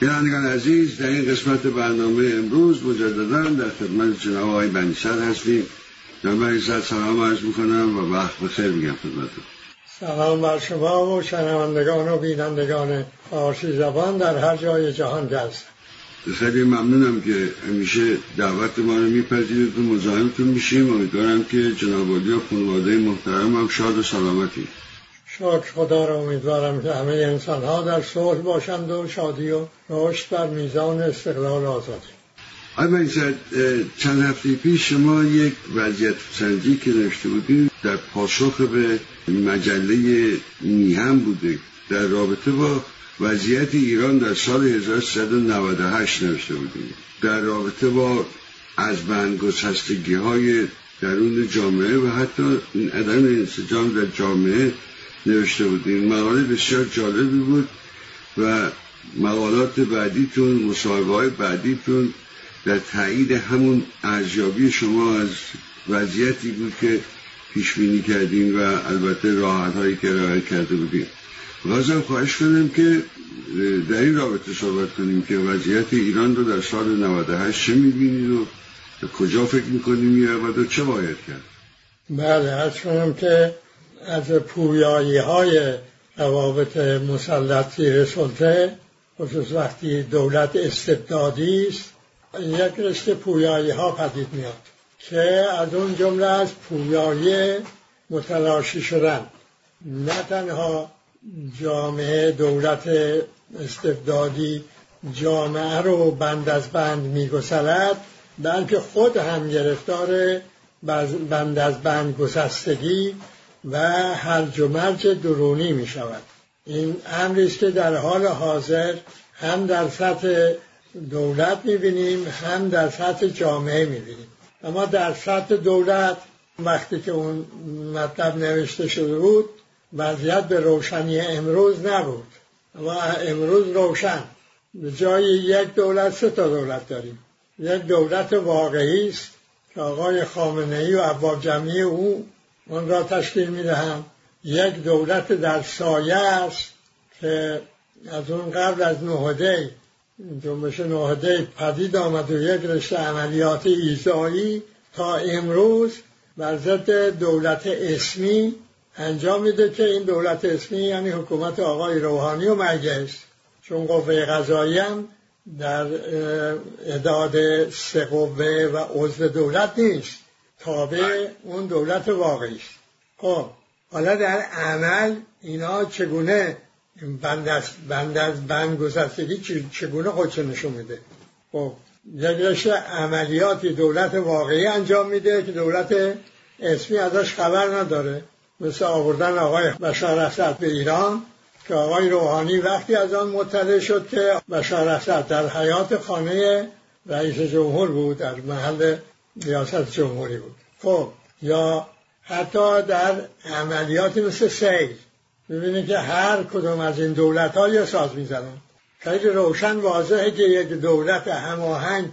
بینندگان عزیز در این قسمت برنامه امروز مجددا در خدمت جناب آقای بنیسر هستیم. جناب بنیسر سلام عرض می‌کنم و وقت بخیر میگم خدمتتون. سلام بر شما و شنوندگان و بینندگان فارسی زبان در هر جای جهان که خیلی ممنونم که همیشه دعوت ما رو میپذیرید و مزاحمتون میشیم. امیدوارم که جناب و خانواده محترم هم شاد و سلامتی. شکر خدا را امیدوارم که همه انسان ها در صلح باشند و شادی و رشد بر میزان استقلال آزادی آقای چند هفته پیش شما یک وضعیت سنجی که نوشته بودید در پاسخ به مجله میهم بوده. در رابطه با وضعیت ایران در سال 1398 نوشته بودیم در رابطه با از بندگسستگی های درون جامعه و حتی عدم انسجام در جامعه نوشته بودیم مقاله بسیار جالبی بود و مقالات بعدیتون مصاحبه های بعدیتون در تایید همون ارزیابی شما از وضعیتی بود که پیش بینی کردیم و البته راحت هایی که راه کرده بودیم بازم خواهش کنم که در این رابطه صحبت کنیم که وضعیت ایران رو در سال 98 چه می‌بینید و کجا فکر می‌کنیم می‌رود و چه باید کرد؟ بله از کنم که از پویایی های روابط مسلطی سلطه خصوص وقتی دولت استبدادی است یک رشته پویایی ها پدید میاد که از اون جمله از پویایی متلاشی شدن. نه تنها جامعه دولت استبدادی جامعه رو بند از بند میگسلد بلکه خود هم گرفتار بند از بند گسستگی و هرج و مرج درونی می شود. این امری است که در حال حاضر هم در سطح دولت می بینیم هم در سطح جامعه می بینیم. اما در سطح دولت وقتی که اون مطلب نوشته شده بود وضعیت به روشنی امروز نبود. و امروز روشن. به جای یک دولت سه تا دولت داریم. یک دولت واقعی است که آقای خامنه ای و ابواب جمعی او اون را تشکیل می‌دهند یک دولت در سایه است که از اون قبل از نهده جنبش نهده پدید آمد و یک رشته عملیات ایزایی تا امروز بر ضد دولت اسمی انجام میده که این دولت اسمی یعنی حکومت آقای روحانی و مجلس. چون قوه قضایی هم در اداد سه قوه و عضو دولت نیست. تابع اون دولت واقعی است. خب حالا در عمل اینا چگونه بند از بند, از بند گذشتگی چگونه خودش نشون میده؟ خب یک عملیاتی دولت واقعی انجام میده که دولت اسمی ازش خبر نداره. مثل آوردن آقای بشار اسد به ایران که آقای روحانی وقتی از آن مطلع شد که بشار اسد در حیات خانه رئیس جمهور بود در محل ریاست جمهوری بود. خب یا حتی در عملیاتی مثل سیل ببینید که هر کدوم از این دولت ها یا ساز می‌زنن. خیلی روشن واضحه که یک دولت هماهنگ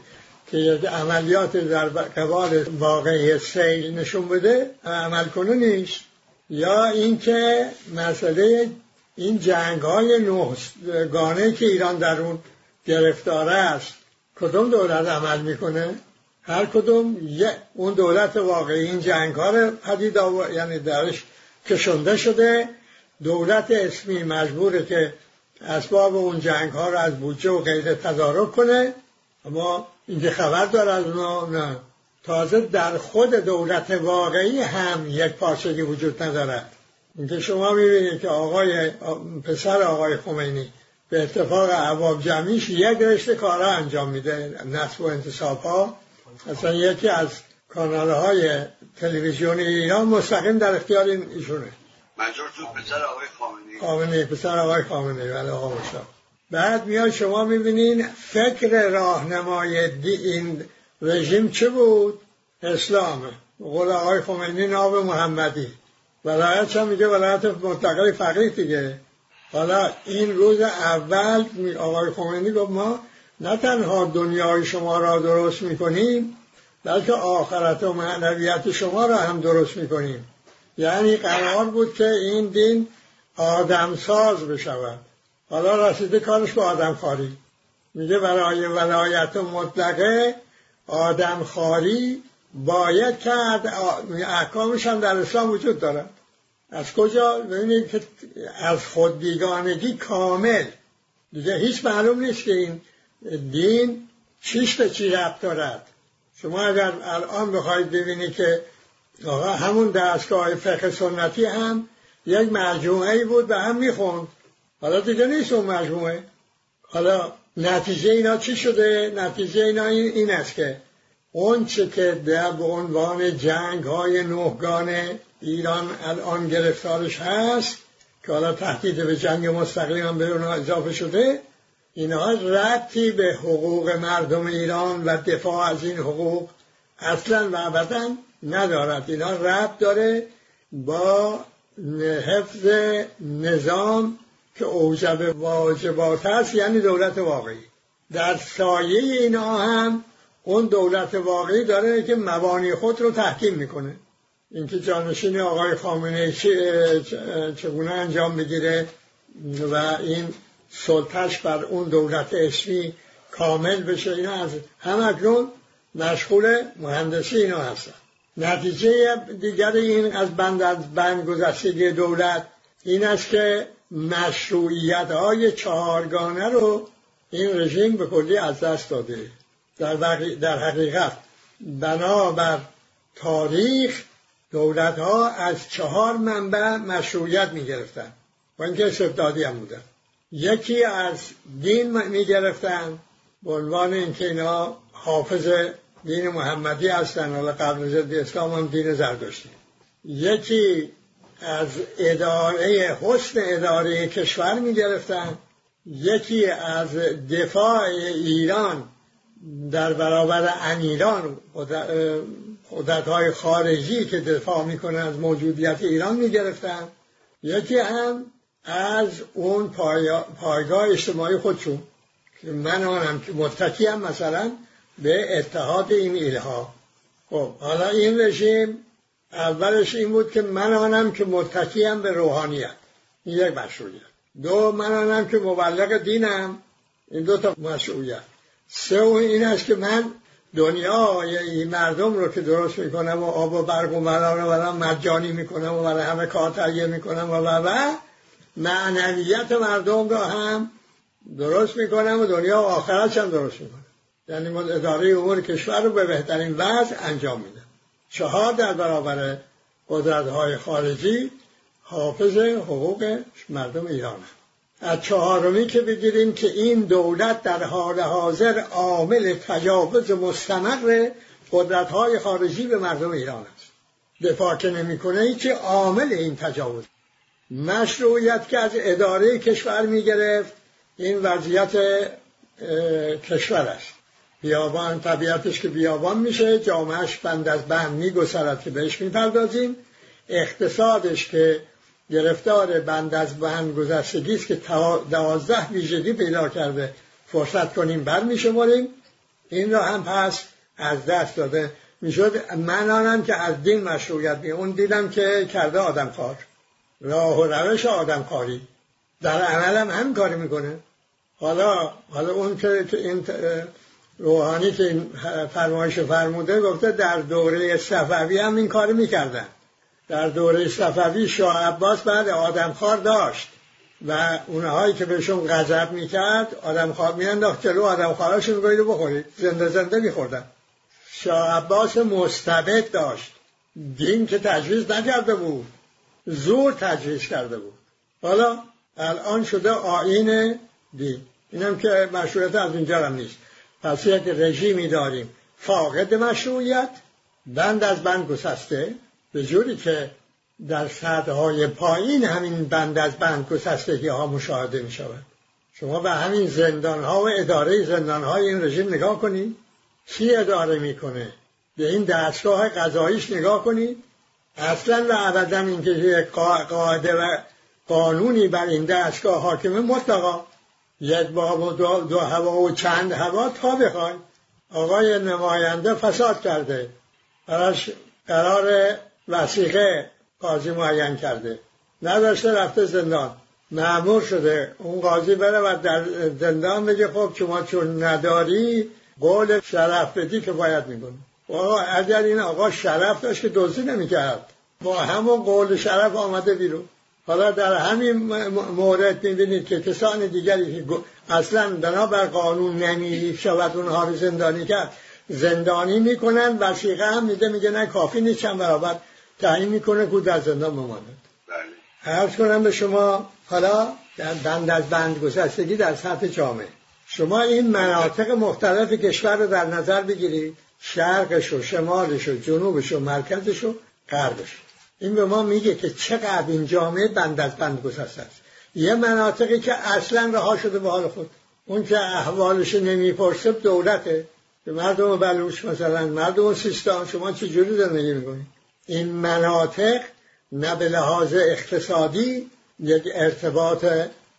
که یک عملیات در قبال واقعی سیل نشون بده عمل کنه نیست. یا اینکه مسئله این جنگ های گانه که ایران در اون گرفتاره است کدوم دولت عمل می‌کنه؟ هر کدوم اون دولت واقعی این جنگ ها پدید یعنی درش کشنده شده. دولت اسمی مجبوره که اسباب اون جنگ ها رو از بودجه و غیره تدارک کنه. اما اینکه خبر داره از نه. تازه در خود دولت واقعی هم یک پارچگی وجود ندارد اینکه شما می‌بینید که آقای پسر آقای خمینی به اتفاق عواب جمعیش یک رشته کارا انجام میده نصب و انتصاب ها اصلا یکی از کانال های تلویزیونی ایران مستقیم در اختیار ایشونه. منظور تو پسر آقای خامنه‌ای. خامنه‌ای پسر آقای خامنه‌ای. بله آقا بعد میاد شما می‌بینین فکر راهنمای این رژیم چه بود؟ اسلامه قول آقای خمینی ناب محمدی. ولایت هم میگه ولایت مطلقه فقیه دیگه. حالا این روز اول آقای خمینی گفت ما نه تنها دنیای شما را درست می‌کنیم بلکه آخرت و معنویت شما را هم درست می‌کنیم. یعنی قرار بود که این دین آدمساز بشود. حالا رسیده کارش به آدم خاری. میگه برای ولایت مطلقه آدم خاری باید کرد احکامش هم در اسلام وجود دارد. از کجا؟ ببینید که از خود بیگانگی کامل. دیگه هیچ معلوم نیست که این دین چیش به چی ربط دارد. شما اگر الان بخواید ببینید که آقا همون دستگاه فقه سنتی هم یک مجموعه ای بود به هم می‌خوند. حالا دیگه نیست اون مجموعه. حالا نتیجه اینا چی شده؟ نتیجه اینا این است که اون چه که در به عنوان جنگ های نهگان ایران الان گرفتارش هست که حالا تهدید به جنگ مستقیم هم به اونها اضافه شده اینها ربطی به حقوق مردم ایران و دفاع از این حقوق اصلا و ابدا ندارد. اینا ربط داره با حفظ نظام که اوجب واجبات هست یعنی دولت واقعی. در سایه اینا هم اون دولت واقعی داره که مبانی خود رو تحکیم می‌کنه. اینکه جانشین آقای خامنه چگونه انجام بگیره و این سلطش بر اون دولت اسمی کامل بشه. اینا از همکنون مشغول مهندسی اینا هستن. نتیجه دیگر این از بند از بند گذشتگی دولت این است که مشروعیت های چهارگانه رو این رژیم به کلی از دست داده. در, در حقیقت بنابر تاریخ دولت ها از چهار منبع مشروعیت می گرفتن و اینکه استبدادی هم بودن. یکی از دین می گرفتن به عنوان اینکه اینا حافظ دین محمدی هستن حالا قبل ضد اسلام هم دین زردشتی یکی از اداره حسن اداره کشور می گرفتن یکی از دفاع ایران در برابر امیران قدرت های خارجی که دفاع می‌کنه از موجودیت ایران می‌گرفتن. یکی هم از اون پایگاه اجتماعی خودشون. که من آنم که متکی هم مثلا به اتحاد این ایلها خب حالا این رژیم اولش این بود که من آنم که متکی به روحانیت این یک مشروعیت. دو من آنم که مبلغ دینم این دو تا مشروعیت. سه اون این است که من دنیا این مردم رو که درست می‌کنم و آب و برق و مران رو برام مجانی می‌کنم و برای همه کار تهیه می‌کنم و و معنویت مردم رو هم درست می‌کنم و دنیا و آخرت هم درست می‌کنم یعنی ما اداره امور کشور رو به بهترین وضع انجام میدم چهار در برابر قدرت های خارجی حافظ حقوق مردم ایران. از چهارمی که بگیریم که این دولت در حال حاضر عامل تجاوز مستمر قدرت های خارجی به مردم ایران است. دفاع که نمی‌کنه که عامل این تجاوز. مشروعیت که از اداره کشور می‌گرفت این وضعیت کشور است. بیابان طبیعتش که بیابان میشه جامعش بند از بند میگسرد که بهش می‌پردازیم. اقتصادش که گرفتار بند از بند گذشتگی که دوازده ویژگی پیدا کرده فرصت کنیم بر میشماریم. این را هم پس از دست داده می‌شد. من آنم که از دین مشروعیت می اون دیدم که کرده آدم کار. راه و روش آدم کاری. در عمل هم هم کاری می‌کنه. حالا حالا اون که این روحانی که این فرمایش فرموده گفته در دوره صفوی هم این کار می‌کردن. در دوره صفوی شاه عباس بعد آدمخوار داشت و اونهایی که بهشون غضب می‌کرد آدمخوار میانداخت جلو آدمخواراشو می‌گوید بخورید زنده زنده میخوردن. شاه عباس مستبد داشت. دین که تجویز نکرده بود. زور تجویز کرده بود. حالا الان شده آین دین. اینم که مشروعیت از اینجا هم نیست. پس یک رژیمی داریم. فاقد مشروعیت بند از بند گسسته. به جوری که در های پایین همین بند از بند گسستگی ها مشاهده می شود. شما به همین زندان ها و اداره زندان های این رژیم نگاه کنید. کی اداره می‌کنه به این دستگاه قضاییش نگاه کنید. اصلا و ابدا اینکه قاعده و قانونی بر این دستگاه حاکمه مطلقا. یک باب و دو, دو هوا و چند هوا تا بخواید آقای نماینده فساد کرده. براش قرار وسیقه قاضی معین کرده. نداشته رفته زندان. معمور شده. اون قاضی بره و در زندان بگه خب شما چون نداری قول شرف بدی که باید می‌کنه آقا اگر این آقا شرف داشت که دزدی نمی‌کرد. با همون قول شرف آمده بیرون. حالا در همین مورد می‌بینید که کسان دیگری که اصلا بنابر قانون نمی شود اونها رو زندانی کرد. زندانی می‌کنن وسیقه هم میده میگه نه کافی نیست چند برابر تعیین می‌کنه که در زندان بماند. بله. عرض کنم به شما حالا در بند از بند گسستگی در سطح جامعه شما این مناطق مختلف کشور رو در نظر بگیرید. شرقش و شمالش و جنوبش و مرکزش و غربش این به ما میگه که چقدر این جامعه بند از بند گسسته است. یه مناطقی که اصلا رها شده به حال خود. اون که احوالش نمی‌پرسه دولته. به مردم بلوش مثلا مردم سیستان شما چجوری زندگی می‌کنید؟ این مناطق نه به لحاظ اقتصادی یک ارتباط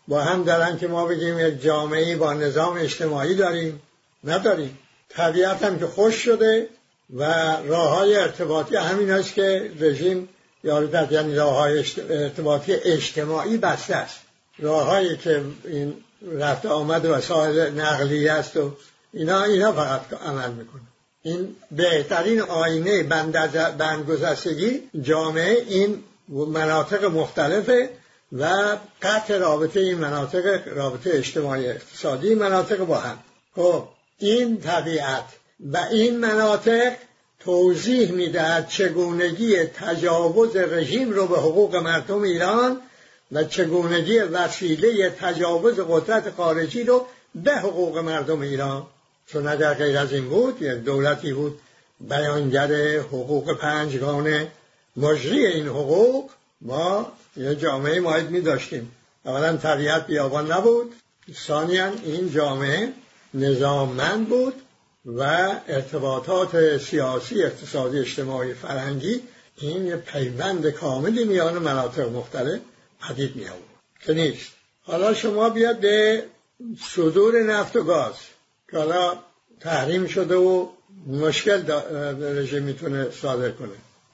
با هم دارن که ما بگیم یک جامعه با نظام اجتماعی داریم. نداریم. طبیعت هم که خوش شده و راه های ارتباطی همین است که رژیم یارو یعنی راه های ارتباطی اجتماعی بسته است. راههایی که این رفت آمد وسایل نقلیه است و اینا اینا فقط عمل می‌کنه. این بهترین آینه بندگذشتگی جامعه این مناطق مختلفه و قطع رابطه این مناطق رابطه اجتماعی اقتصادی مناطق با هم. خب این طبیعت و این مناطق توضیح می‌دهد چگونگی تجاوز رژیم رو به حقوق مردم ایران و چگونگی وسیله تجاوز قدرت خارجی رو به حقوق مردم ایران. چون اگر غیر از این بود یک دولتی بود بیانگر حقوق پنجگانه. مجری این حقوق ما یه جامعه ماید می داشتیم اولا طبیعت بیابان نبود. ثانیا این جامعه نظاممند بود و ارتباطات سیاسی اقتصادی اجتماعی فرهنگی این پیوند کاملی میان مناطق مختلف پدید می آورد که نیست. حالا شما بیاد به صدور نفت و گاز که حالا تحریم شده و مشکل رژیم می‌تونه صادر کنه.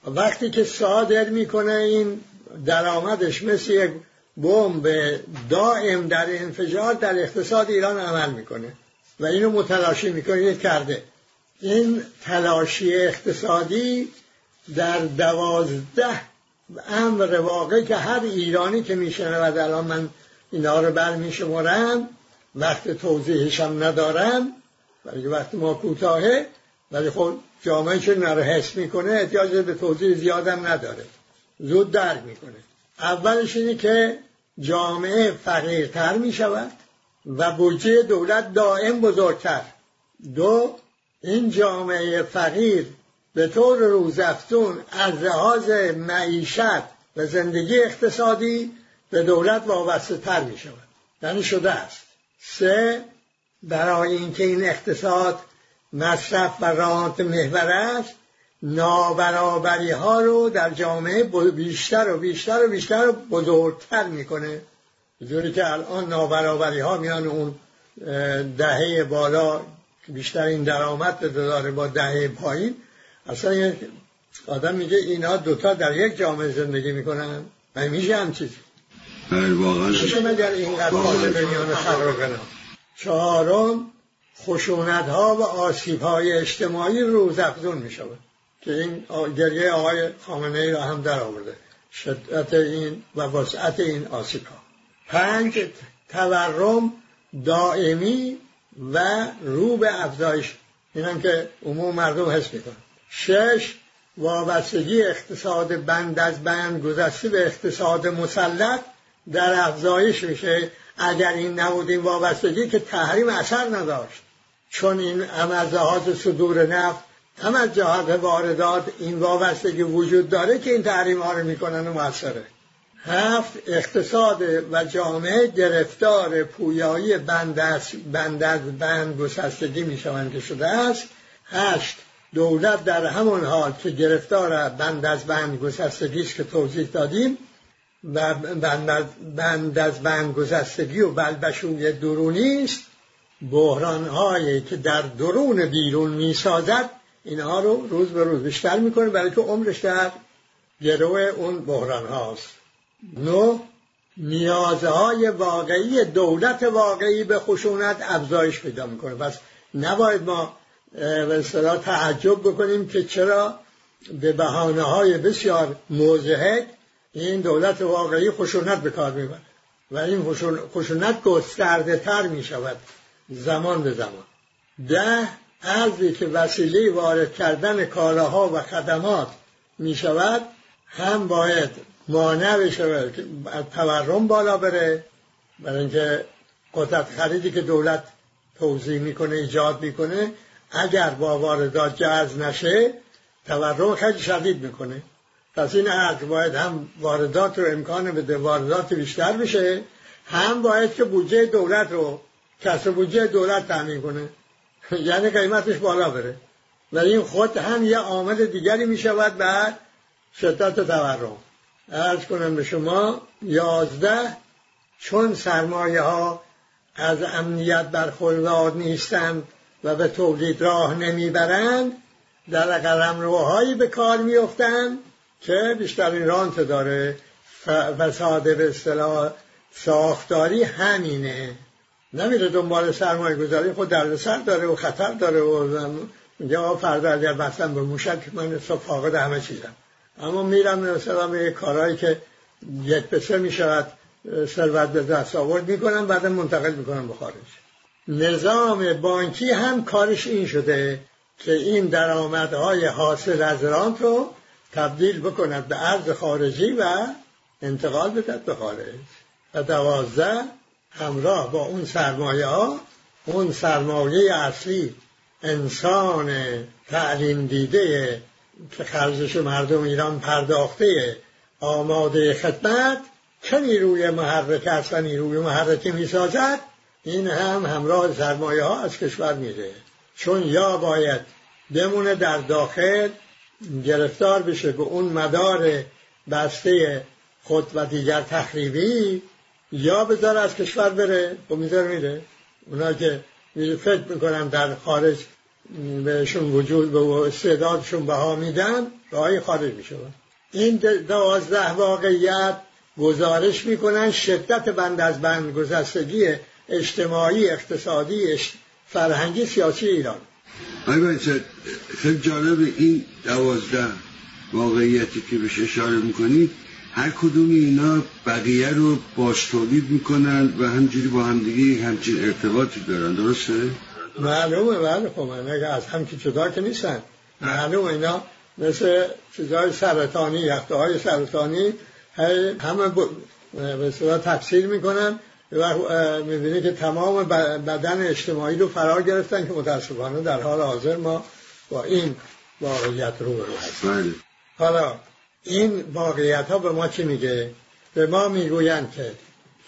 وقتی که صادر می‌کنه این درآمدش مثل یک بمب دائم در انفجار در اقتصاد ایران عمل می‌کنه. و اینو متلاشی می‌کنه کرده. این تلاشی اقتصادی در دوازده امر واقع که هر ایرانی که میشنود الان من اینا رو برمیشمارم وقت توضیحشم ندارم ولی وقت ما کوتاهه ولی خب جامعه که نره حس می‌کنه احتیاج به توضیح زیادم نداره. زود درک می‌کنه. اولش اینه که جامعه فقیرتر می‌شود. و بودجه دولت دائم بزرگتر. دو این جامعه فقیر به طور روزفتون از لحاظ معیشت و زندگی اقتصادی به دولت وابسته تر می شود یعنی شده است. سه برای اینکه این اقتصاد مصرف و رانت محور است نابرابری ها رو در جامعه بیشتر و بیشتر و بیشتر و بزرگتر می‌کنه. جوری که الان نابرابری ها میان اون دهه بالا بیشترین درآمد داره با دهه پایین. اصلا آدم میگه اینا دوتا در یک جامعه زندگی می‌کنن و میشه هم چیزی. واقعا. مگر اینقدر به میان کنم چهارم خشونت ها و آسیب های اجتماعی روز افزون می شود که این گریه آقای خامنه ای را هم در آورده. شدت این و وسعت این آسیب ها پنج تورم دائمی و رو به افزایش. این که عموم مردم حس می‌کنن. شش وابستگی اقتصاد بند از بند گذشته به اقتصاد مسلط در افزایش میشه. اگر این نبود این وابستگی که تحریم اثر نداشت. چون این هم از لحاظ صدور نفت هم از جهات واردات این وابستگی وجود داره که این تحریم ها رو می‌کنن و موثره. هفت اقتصاد و جامعه گرفتار پویایی بند از بند, بند گسستگی می‌شوند که شده است. هشت دولت در همون حال که گرفتار بند از بند گسستگی است که توضیح دادیم و بند از بند گذشتگی و بلبشوی درونی است. بحران هایی که در درون بیرون می سازد اینها رو روز به روز بیشتر می‌کنه برای که عمرش در گروه اون بحران هاست نو نیازهای واقعی دولت واقعی به خشونت افزایش پیدا می‌کنه. پس نباید ما به اصطلاح تعجب بکنیم که چرا به بحانه های بسیار موضحک این دولت واقعی خشونت به کار می‌بره و این خشونت گسترده تر می شود زمان به زمان. ده ارزی که وسیله وارد کردن کالاها و خدمات می شود هم باید مانع بشه که تورم بالا بره برای اینکه قدرت خریدی که دولت توضیح می‌کنه ایجاد می‌کنه اگر با واردات جذب نشه تورم خیلی شدید می‌کنه. پس این ارز باید هم واردات رو امکان بده واردات بیشتر بشه هم باید که بودجه دولت رو کسر بودجه دولت تامین کنه. یعنی قیمتش بالا بره. و این خود هم یه عامل دیگری می شود بر شدت تورم. ارز کنم به شما یازده چون سرمایه ها از امنیت برخوردار نیستند و به تولید راه نمی‌برند در قلمروهایی به کار میفتند که بیشترین رانت داره. فساد به اصطلاح ساختاری همینه. نمیره دنبال سرمایه گذاری خود در سر داره و خطر داره و میگه فردا اگر بستم به موشک من صبح فاقد همه چیزم. اما میرم مثلا به کارهایی که یک پسه می‌شود ثروت به دست آورد می‌کنم بعد منتقل می‌کنم به خارج. نظام بانکی هم کارش این شده که این درآمدهای حاصل از رانت رو تبدیل بکند به ارز خارجی و انتقال بدهد به خارج. و دوازده همراه با اون سرمایه ها اون سرمایه اصلی انسان تعلیم دیده که خرجش مردم ایران پرداخته آماده خدمت چه نیروی محرک است و نیروی محرکه می سازد این هم همراه سرمایه ها از کشور میره. چون یا باید بمونه در داخل گرفتار بشه به اون مدار بسته خود و دیگر تخریبی یا بذار از کشور بره. و خب می‌ذاره میره. اونا که فکر می‌کنن در خارج بهشون وجود به استعدادشون بها میدن راهی خارج میشه. این دوازده واقعیت گزارش می‌کنن شدت بند از بند گذشتگی اجتماعی اقتصادی فرهنگی سیاسی ایران. آقای خیلی جالب این دوازده واقعیتی که بهش اشاره می‌کنید هر کدوم اینا بقیه رو باش تولید می‌کنن و همجوری با همدیگه همچین ارتباطی دارن. درسته؟ معلومه بله خب اگه از هم که جدا که نیستن معلومه اینا مثل چیزهای سرطانی یخته های سرطانی همه به صورت تفسیر می‌کنن و می‌بینی که تمام بدن اجتماعی رو فرار گرفتن که متاسفانه در حال حاضر ما با این واقعیت رو هستیم بله. حالا این واقعیت ها به ما چی میگه؟ به ما می‌گویند که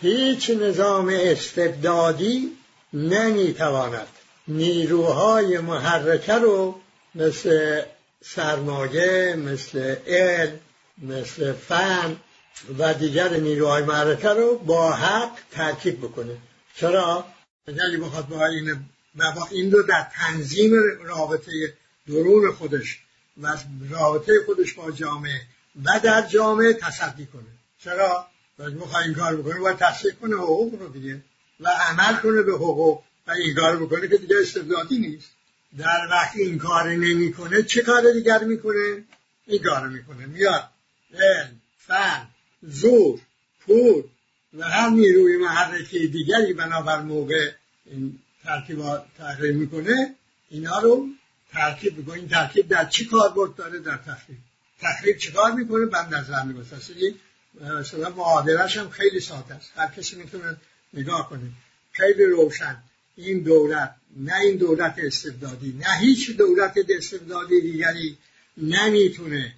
هیچ نظام استبدادی نمی‌تواند نیروهای محرکه رو مثل سرمایه مثل علم مثل فن و دیگر نیروهای محرکه رو با حق ترکیب بکنه چرا؟ اگر بخواد با این با این رو در تنظیم رابطه درون خودش و رابطه خودش با جامعه و در جامعه تصدی کنه چرا؟ باید می‌خواه این کار بکنه باید تصدیق کنه حقوق رو دیگه و عمل کنه به حقوق و این کار بکنه که دیگه استبدادی نیست. در وقت این کار نمی‌کنه چه کار دیگر می‌کنه؟ این کار می‌کنه. میاد. علم فن زور پول و هر نیروی محرکه دیگری بنابر موقع این ترکیب تحریم می‌کنه اینا رو ترکیب می‌کنه. این ترکیب در چی کار داره؟ در تخریب تخریب چیکار می‌کنه؟ بند رحم گسستگی مثلا معادلش هم خیلی ساده است. هر کسی می‌تونه نگاه کنه. خیلی روشن. این دولت نه این دولت استبدادی نه هیچ دولت استبدادی دیگری نمی‌تونه.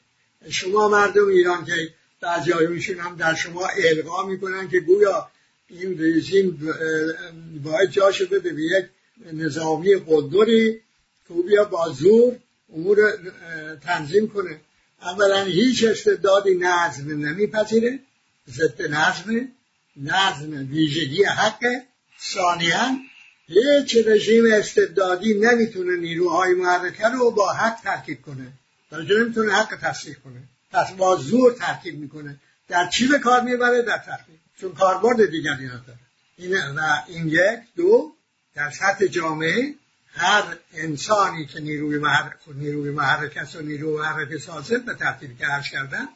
شما مردم ایران که بعضیایشون هم در شما القا می‌کنن که گویا این رژیم باید جاشو بده به یک نظامی قدری که بیا با زور امور تنظیم کنه. اولا هیچ استبدادی نظم نمیپذیره ضد نظم نظم ویژگی حق ثانیا هیچ رژیم استبدادی نمی‌تونه نیروهای محرکه رو با حق ترکیب کنه. در نمی‌تونه حق تصدیق کنه. پس با زور ترکیب می‌کنه. در چی به کار می‌بره؟ در ترکیب. چون کاربرد دیگری نداره. این و این یک دو در سطح جامعه هر انسانی که نیروی محرک نیروی محرک است و نیروی محرک سازه به ترتیبی که عرض کردن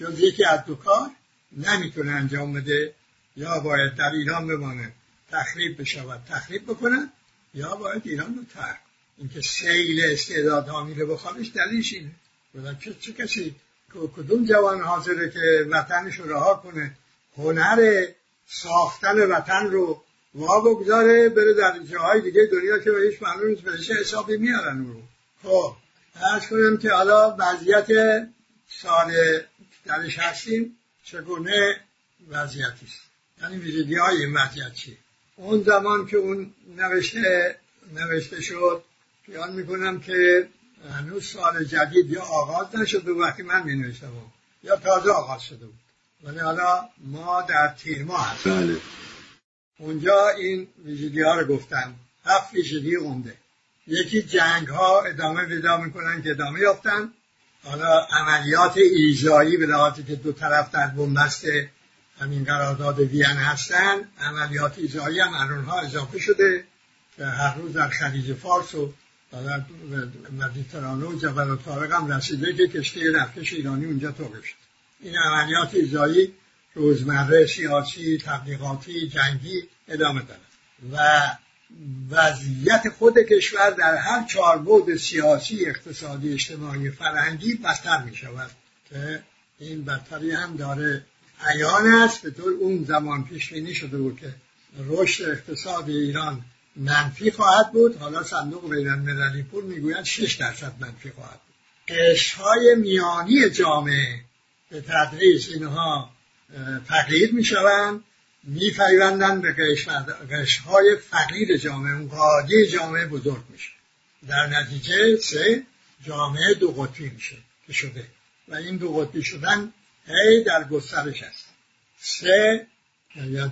جز یکی از دو کار نمی‌تونه انجام بده یا باید در ایران بمانه. تخریب بشود. تخریب بکنن یا باید ایران رو ترک. اینکه سیل استعدادها میره خارج دلیلش اینه. چه, چه کسی کدوم جوان حاضره که وطنش رو رها کنه؟ هنر ساختن وطن رو وا بگذاره بره در جاهای دیگه دنیا که به هیچ معلوم نیست بهش حسابی میارن رو. خب ارز کنم که حالا وضعیت سال درش هستیم چگونه وضعیتی است یعنی ویژگی های این وضعیت چی اون زمان که اون نوشته نوشته شد خیال می‌کنم که هنوز سال جدید یا آغاز نشده وقتی من می نوشتم یا تازه آغاز شده بود. ولی حالا ما در تیر ماه هستیم. بله. اونجا این ویژگی ها رو گفتم. هفت ویژگی عمده. یکی جنگ ها ادامه پیدا می‌کنن که ادامه یافتن. حالا عملیات ایزایی به لحاظی که دو طرف در بنبست همین قرارداد وین هستن عملیات ایزایی هم ها اضافه شده که هر روز در خلیج فارس و در مدیترانه و جبل و طارق هم رسیده که کشتی نفکش ایرانی اونجا توقف شد. این عملیات ایزایی روزمره سیاسی تبلیغاتی جنگی ادامه دارد. و وضعیت خود کشور در هر چهار بود سیاسی اقتصادی اجتماعی فرهنگی بدتر می شود که این بدتری هم داره عیان است به طور اون زمان پیش بینی شده بود که رشد اقتصاد ایران منفی خواهد بود. حالا صندوق بین المللی پول می‌گوید 6 درصد منفی خواهد بود. های میانی جامعه به تدریج اینها تغییر می‌شوند میپیوندن به های فقیر جامعه. اون قاعده جامعه بزرگ میشه. در نتیجه سه جامعه دو قطبی میشه که شده. و این دو قطبی شدن هی در گسترش هست. سه یا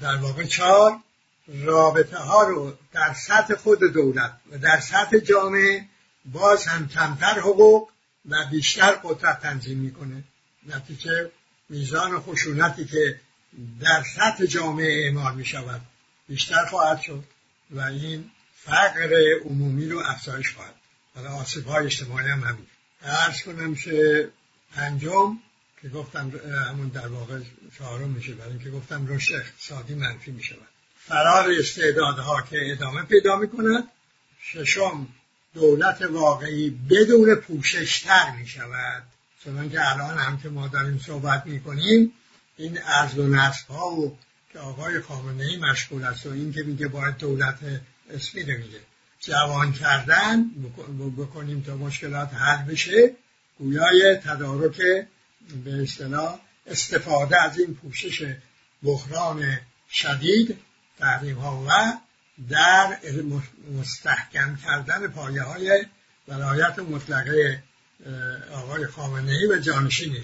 در واقع چهار رابطه ها رو در سطح خود دولت و در سطح جامعه باز هم کمتر حقوق و بیشتر قدرت تنظیم می‌کنه. نتیجه میزان خشونتی که در سطح جامعه اعمال می شود بیشتر خواهد شد و این فقر عمومی رو افزایش خواهد. و آسیب های اجتماعی هم همین ارز کنم که پنجم که گفتم همون در واقع چهارم میشه برای اینکه گفتم رشد اقتصادی منفی می شود فرار استعدادها که ادامه پیدا می کند ششم دولت واقعی بدون پوششتر می شود چون که الان هم که ما داریم صحبت می کنیم این ارز و نصب ها و که آقای خامنه ای مشغول است و این که میگه باید دولت اسمی رو میگه. جوان کردن بکنیم تا مشکلات حل بشه گویای تدارک به اصطلاح استفاده از این پوشش بحران شدید تحریم ها و در مستحکم کردن پایه های ولایت مطلقه آقای خامنه ای و جانشین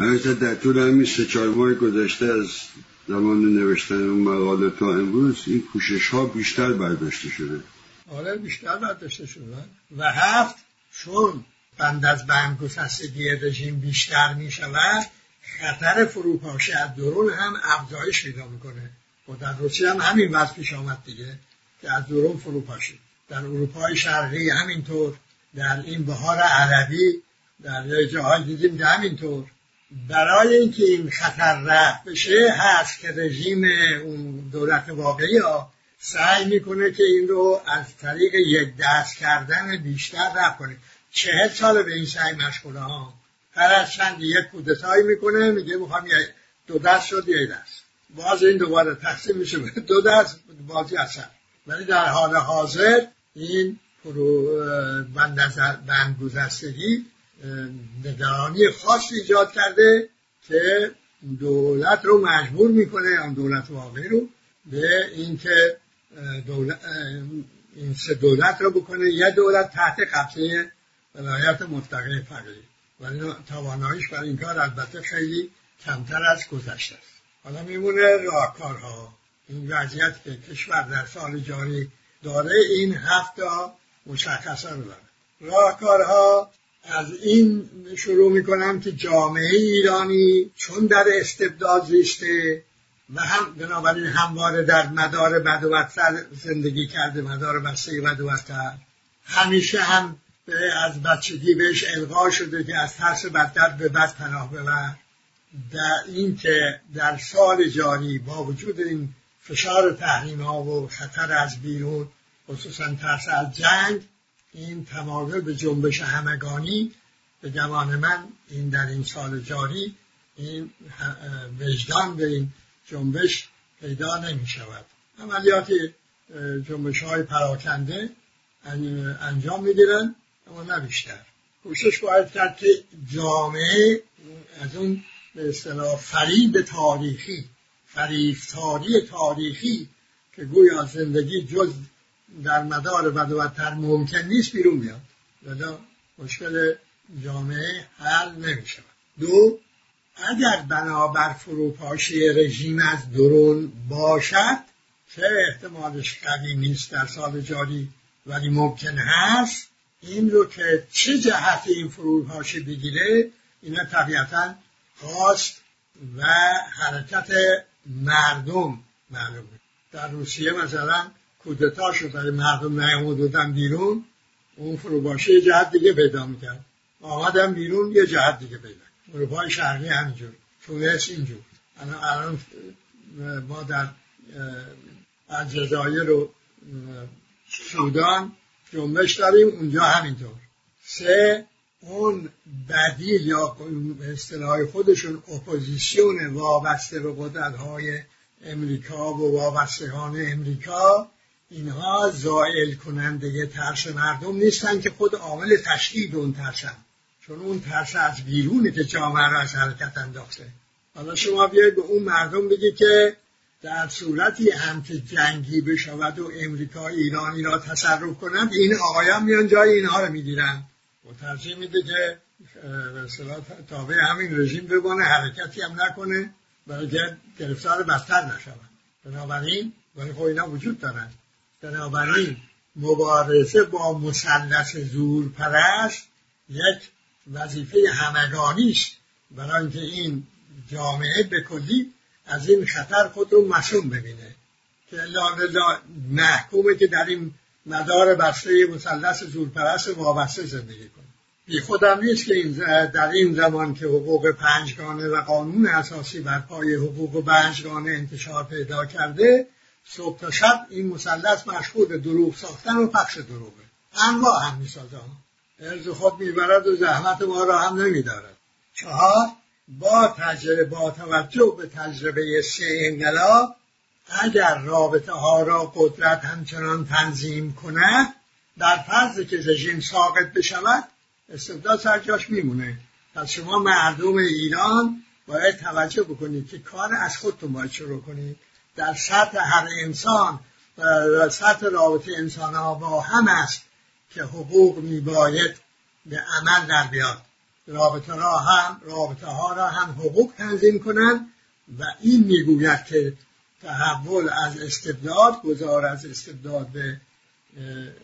البته در طول همین سه چهار ماه گذشته از زمان نوشتن اون مقاله تا امروز این کوشش ها بیشتر برداشته شده. آره بیشتر برداشته شده. و هفت چون بند از بند گسستگی رژیم بیشتر می شود خطر فروپاشی از درون هم افزایش پیدا می‌کنه. و در روسیه هم همین وضع پیش آمد دیگه که از درون فروپاشی. در اروپای شرقی همینطور در این بهار عربی در جاهای دیدیم که همینطور. برای اینکه این خطر رفت بشه هست که رژیم اون دولت واقعی ها سعی می‌کنه که این رو از طریق یک دست کردن بیشتر رفت کنه. چهل سال به این سعی مشغوله ها. هر از چند یک کودتایی می‌کنه میگه می‌خوام دو دست شد یک دست. باز این دوباره تقسیم میشه دو دست بازی اثر ولی در حال حاضر این بند گذستگی نگرانی خاصی ایجاد کرده که دولت رو مجبور می‌کنه آن دولت واقعی رو به اینکه دولت این سه دولت رو بکنه. یه دولت تحت قبضه ولایت مطلقه فقیه. ولی تواناییش برای این کار البته خیلی کمتر از گذشته است. حالا میمونه راهکارها. این وضعیت که کشور در سال جاری داره این هفته مشخصه رو داره. راهکارها از این شروع می‌کنم که جامعه ایرانی چون در استبداد زیسته و هم بنابراین همواره در مدار بد و زندگی کرده مدار بسته بد و همیشه هم از بچگی بهش القا شده که از ترس بدتر به بد پناه ببر در این که در سال جاری با وجود این فشار تحریم ها و خطر از بیرون خصوصا ترس از جنگ این تمایل به جنبش همگانی به گمان من این در این سال جاری این وجدان به این جنبش پیدا نمی شود. عملیات جنبش های پراکنده انجام می گیرن اما نه بیشتر. کوشش باید کرد که جامعه از اون به اصطلاح فریب تاریخی فریفتاری تاریخی که گویا زندگی جز در مدار بدتر ممکن نیست بیرون بیاد. لذا مشکل جامعه حل نمی شود دو اگر بنابر فروپاشی رژیم از درون باشد که احتمالش قوی نیست در سال جاری ولی ممکن هست. این رو که چه جهت این فروپاشی بگیره اینا طبیعتا خواست و حرکت مردم معلومه در روسیه مثلا کودتا شد برای مردم نیامده بیرون اون فروباشی یه جهت دیگه پیدا می‌کرد. آمدن بیرون یه جهت دیگه پیدا اروپای شرقی همینجور تونس اینجور. الان ما در الجزایر و سودان جنبش داریم اونجا همینطور. سه اون بدیل یا اصطلاح خودشون اپوزیسیون وابسته به قدرت های امریکا و وابستگان امریکا اینها زائل کننده ترس مردم نیستن که خود عامل تشدید اون ترسن. چون اون ترس از بیرونه که جامعه را از حرکت انداخته. حالا شما بیاید به اون مردم بگی که در صورتی هم که جنگی بشود و امریکا ایرانی را تصرف کنند این آقایان میان جای اینها رو می‌گیرن. و ترجیح میده که به تابع همین رژیم ببانه حرکتی هم نکنه برای گرفتار بدتر نشود. بنابراین ولی خب اینا وجود دارن. بنابراین مبارزه با مثلث زور پرست یک وظیفه همگانی است برای اینکه این جامعه به کلی از این خطر خود رو مسئول ببینه. که محکومه که در این مدار بسته مثلث زورپرست وابسته زندگی کنه. بی خودم نیست که در این زمان که حقوق پنجگانه و قانون اساسی بر پای حقوق پنجگانه انتشار پیدا کرده صبح تا شب این مثلث مشغول دروغ ساختن و پخش دروغه. انواع هم می‌سازه. ارز خود می‌برد و زحمت ما را هم نمیدارد. چهار با تجربه با توجه به تجربه سه انقلاب اگر رابطه ها را قدرت همچنان تنظیم کند در فرض که رژیم ساقط بشود استبداد سر جاش میمونه. پس شما مردم ایران باید توجه بکنید که کار از خودتون باید شروع کنید. در سطح هر انسان و سطح رابطه انسان ها با هم است که حقوق میباید به عمل در بیاد. رابطه را هم رابطه ها را هم حقوق تنظیم کنند و این می‌گوید که تحول از استبداد گذار از استبداد به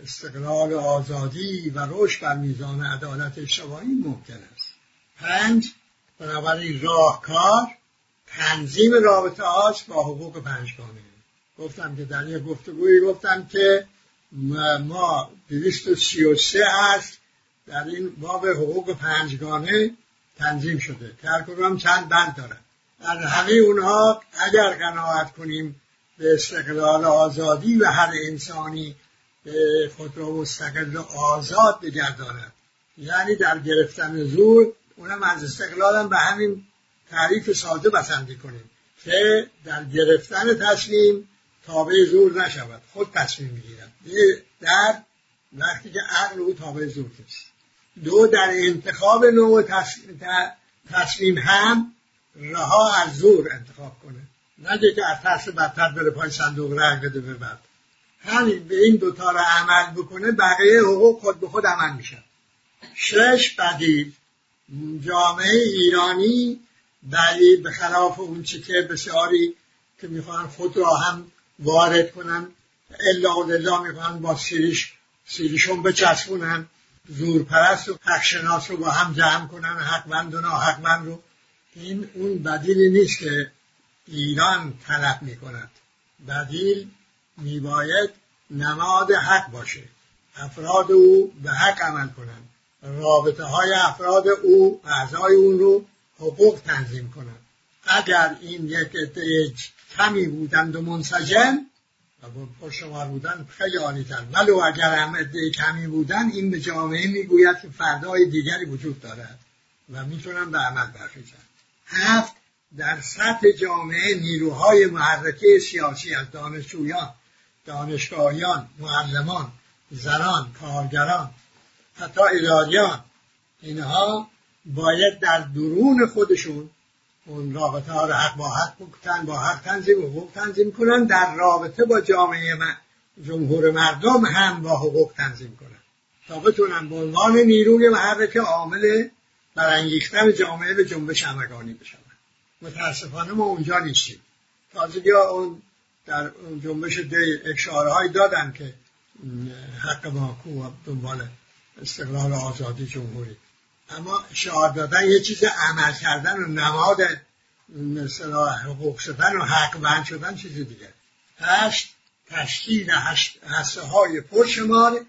استقلال آزادی و رشد بر میزان عدالت اجتماعی ممکن است. پنج بنابراین راهکار تنظیم رابطه هاست با حقوق پنجگانه. گفتم که در یک گفتگویی گفتم که ما 233 هست در این باب حقوق پنجگانه تنظیم شده. که هر چند بند دارد در همه اونها اگر قناعت کنیم به استقلال آزادی و هر انسانی به خود را مستقل و آزاد بگرداند یعنی در گرفتن زور اونم از استقلالم به همین تعریف ساده بسندی کنیم که در گرفتن تصمیم تابع زور نشود. خود تصمیم می‌گیرد. در وقتی که عقل او تابع زور نیست. دو در انتخاب نوع تصمیم هم رها از زور انتخاب کنه. نگه که از ترس بدتر بره پای صندوق رنگ بده به بعد. همین به این دوتا رو عمل بکنه بقیه حقوق خود به خود عمل میشن شش بدیل جامعه ایرانی بلی به خلاف اون چی که بسیاری که می‌خوان خود را هم وارد کنن الا و می‌خوان با سیریش سیریشون بچسبونن. زورپرست و حقشناس رو با هم جمع کنن حقمند و ناحقمند رو. این اون بدیلی نیست که ایران طلب می کند بدیل میباید نماد حق باشه. افراد او به حق عمل کنند. رابطه های افراد او اعضای اون رو حقوق تنظیم کنند. اگر این یک عده کمی بودند و منسجم و پرشمار بودن خیلی عالی تر. ولو اگر هم عده کمی بودن این به جامعه می‌گوید که فردای دیگری وجود دارد و می‌تونن به عمل برخیزن هفت در سطح جامعه نیروهای محرکه سیاسی از دانشجویان دانشگاهیان معلمان زنان کارگران حتی اداریان اینها باید در درون خودشون اون رابطه ها رو حق با حق بکتن با حق تنظیم حقوق تنظیم کنن. در رابطه با جامعه من جمهور مردم هم با حقوق تنظیم کنن. تا بتونن به عنوان نیروی محرک عامل برانگیختن جامعه به جنبش همگانی بشن متاسفانه ما اونجا نیستیم. تازگی اون در جنبش دی اشاره دادن که حق ماکو و دنبال استقلال آزادی جمهوری. اما شعار دادن یه چیز عمل کردن و نماد مثلا حقوق شدن و حق شدن چیز دیگه. هشت تشکیل هسته های پرشمار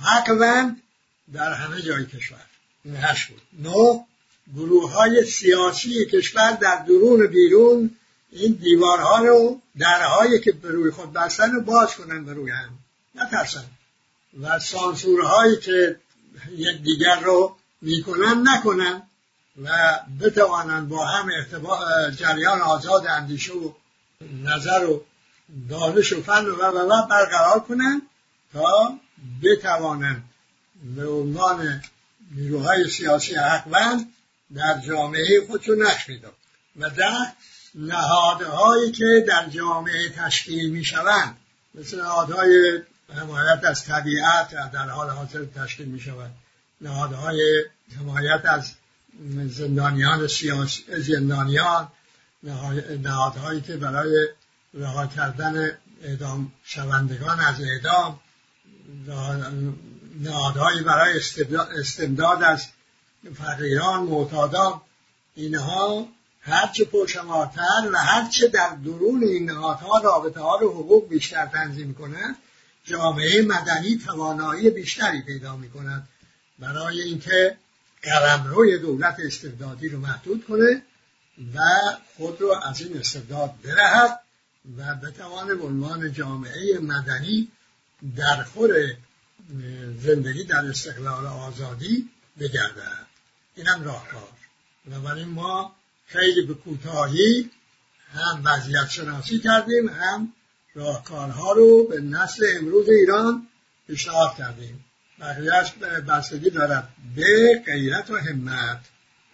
حق در همه جای کشور. این هشت بود. نو گروه های سیاسی کشور در درون بیرون این دیوارها رو درهایی که به روی خود بستن رو باز کنن به روی هم. نترسن. و سانسورهایی که یک دیگر رو می‌کنن نکنن و بتوانند با هم جریان آزاد اندیشه و نظر و دانش و فن و و برقرار کنند تا بتوانند به عنوان نیروهای سیاسی حقوند در جامعه خودشون نقش می‌داد و ده نهادهایی که در جامعه تشکیل می شوند مثل نهادهای حمایت از طبیعت در حال حاضر تشکیل می شوند نهادهای حمایت از زندانیان سیاسی زندانیان نهادهایی که برای رها کردن اعدام شوندگان از اعدام نهادهایی برای استمداد از فقیران معتادان اینها هرچه پرشمارتر و هرچه در درون این نهادها رابطه ها رو حقوق بیشتر تنظیم کنند جامعه مدنی توانایی بیشتری پیدا می کند برای اینکه قلمروی دولت استبدادی رو محدود کنه و خود رو از این استبداد برهد و بتوانه به عنوان جامعه مدنی در خور زندگی در استقلال آزادی بگردد. اینم راهکار. بنابراین ما خیلی به کوتاهی هم وضعیت شناسی کردیم هم راهکارها رو به نسل امروز ایران پیشنهاد کردیم. بقیهش بستگی دارد. به غیرت و همت.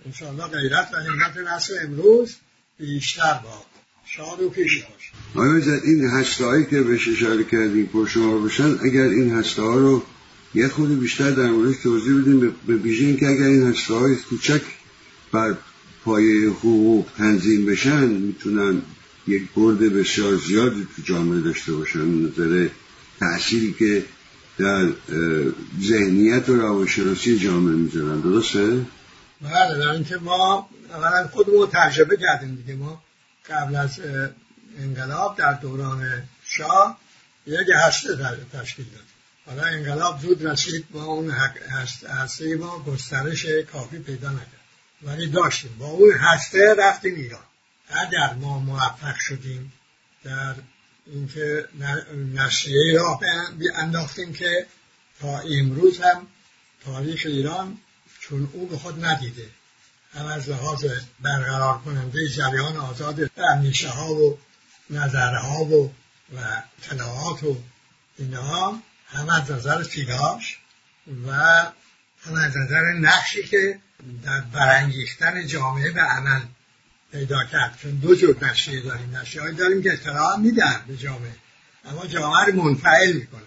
انشاءالله غیرت و همت نسل امروز بیشتر باد شاد و پیش باش آیا این هسته که بهش اشاره کردیم پرشمار بشن اگر این هسته ها رو یه خود بیشتر در موردش توضیح بدیم به ویژه اینکه اگر این هسته های کوچک بر پایه حقوق تنظیم بشن می‌تونن یک برد بسیار زیادی تو جامعه داشته باشن. نظر تأثیری که در ذهنیت و روانشناسی جامعه می‌ذارن درسته؟ بله در اینکه ما اولا خودمون تجربه کردیم دیگه. ما قبل از انقلاب در دوران شاه یک هسته تشکیل داد حالا انقلاب زود رسید با اون هسته ما گسترش کافی پیدا نکرد. ولی داشتیم. با اون هسته رفتیم ایران. اگر ما موفق شدیم در اینکه نشریه را انداختیم که تا امروز هم تاریخ ایران چون او به خود ندیده. هم از لحاظ برقرار کننده جریان آزاد اندیشه ها و نظرها و و اطلاعات و اینها هم از نظر تیراش و هم از نظر نقشی که در برانگیختن جامعه به عمل پیدا کرد. چون دو جور نشریه داریم. نشریه داریم که اطلاع میدن به جامعه. اما جامعه رو منفعل می‌کنن.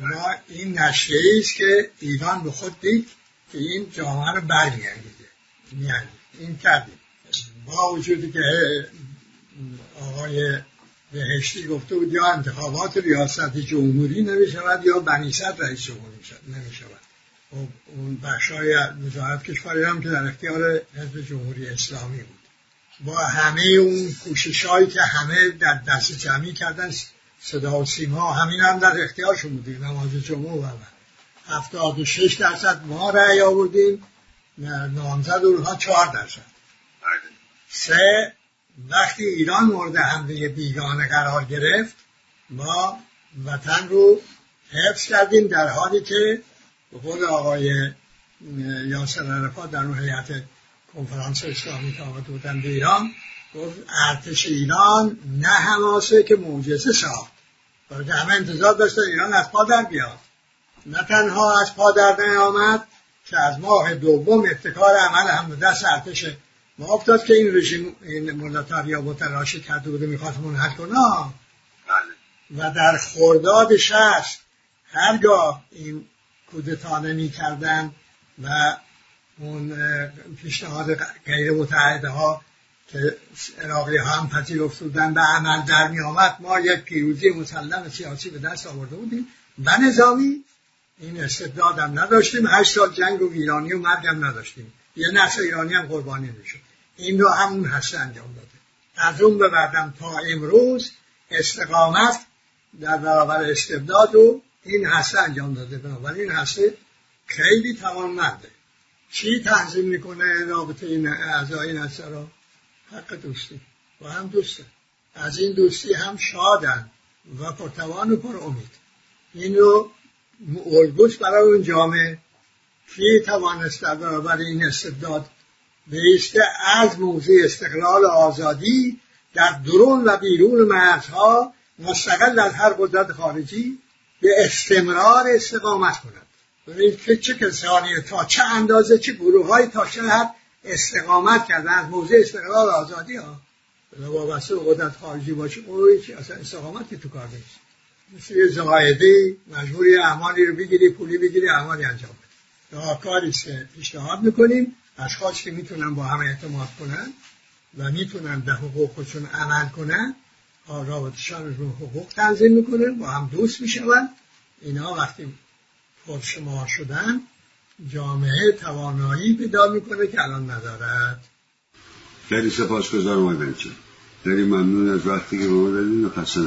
ما این نشریه است که ایران به خود دید که این جامعه رو برمیانگیده یعنی این کردیم. با وجودی که آقای بهشتی گفته بود یا انتخابات ریاست جمهوری نمی شود یا بنیست رئیس جمهوری نمی شود خب اون بخشای وزارت کشوری هم که در اختیار حزب جمهوری اسلامی بود. با همه اون کوشش هایی که همه در دست جمعی کردن صدا و سیما همین هم در اختیارشون بودیم نماز جمعه و هفتاد و شش درصد ما رأی آوردیم نامزد اونها چهار درصد. سه وقتی ایران مورد حمله بیگانه قرار گرفت ما وطن رو حفظ کردیم در حالی که به قول آقای یاسر عرفات در اون هیئت کنفرانس اسلامی که آمده بودن به ایران گفت ارتش ایران نه هماسه که معجزه ساخت برای همه انتظار داشتن ایران از پا در بیاد. نه تنها از پا در نیامد که از ماه دوم ابتکار عمل هم دست ارتش ما افتاد که این رژیم این ملت یا متلاشی کرده بوده می‌خواست منحل کنه. بله. و در خرداد شست هرگاه این کودتا نمی کردن و اون پیشنهاد غیر متحده ها که عراقی ها هم پذیرفته بودن به عمل در می آمد ما یک پیروزی مسلم سیاسی به دست آورده بودیم. و نظامی این استبداد هم نداشتیم. هشت سال جنگ و ویرانی و مرگ هم نداشتیم. یه نسل ایرانی هم قربانی می‌شد. این رو همون هسته انجام داده. از اون به بعدم تا امروز استقامت در برابر استبداد رو این هسته انجام داده. بنابراین این هسته خیلی توانمنده. چی تنظیم می‌کنه رابطه این اعضای هسته را حق دوستی. و هم دوسته از این دوستی هم شادن و پرتوان و پر امید. این رو برای اون جامعه کی توانست در برابر این استبداد بیسته از موضوع استقلال و آزادی در درون و بیرون مرزها مستقل از هر قدرت خارجی به استمرار استقامت کند. که چه کسانی تا چه اندازه چه گروه های تا چه حد استقامت کردن از موضوع استقلال آزادی ها. وابسته به قدرت خارجی باشه اون اصلا استقامتی تو کار نیست. مثل یه زقایده مجبوری اعمالی رو بگیری پولی بگیری اعمالی انجام بدی. کاری که پیشنهاد می‌کنیم اشخاص که می‌تونن با هم اعتماد کنن و می‌تونن به حقوق خودشون عمل کنن رابطشان رو حقوق تنظیم می‌کنن با هم دوست میشون اینا وقتی پرشمار شدن جامعه توانایی پیدا می‌کنه که الان ندارد. خیلی سپاس گذارم آقای خیلی ممنون از وقتی که به ما دادین و خسته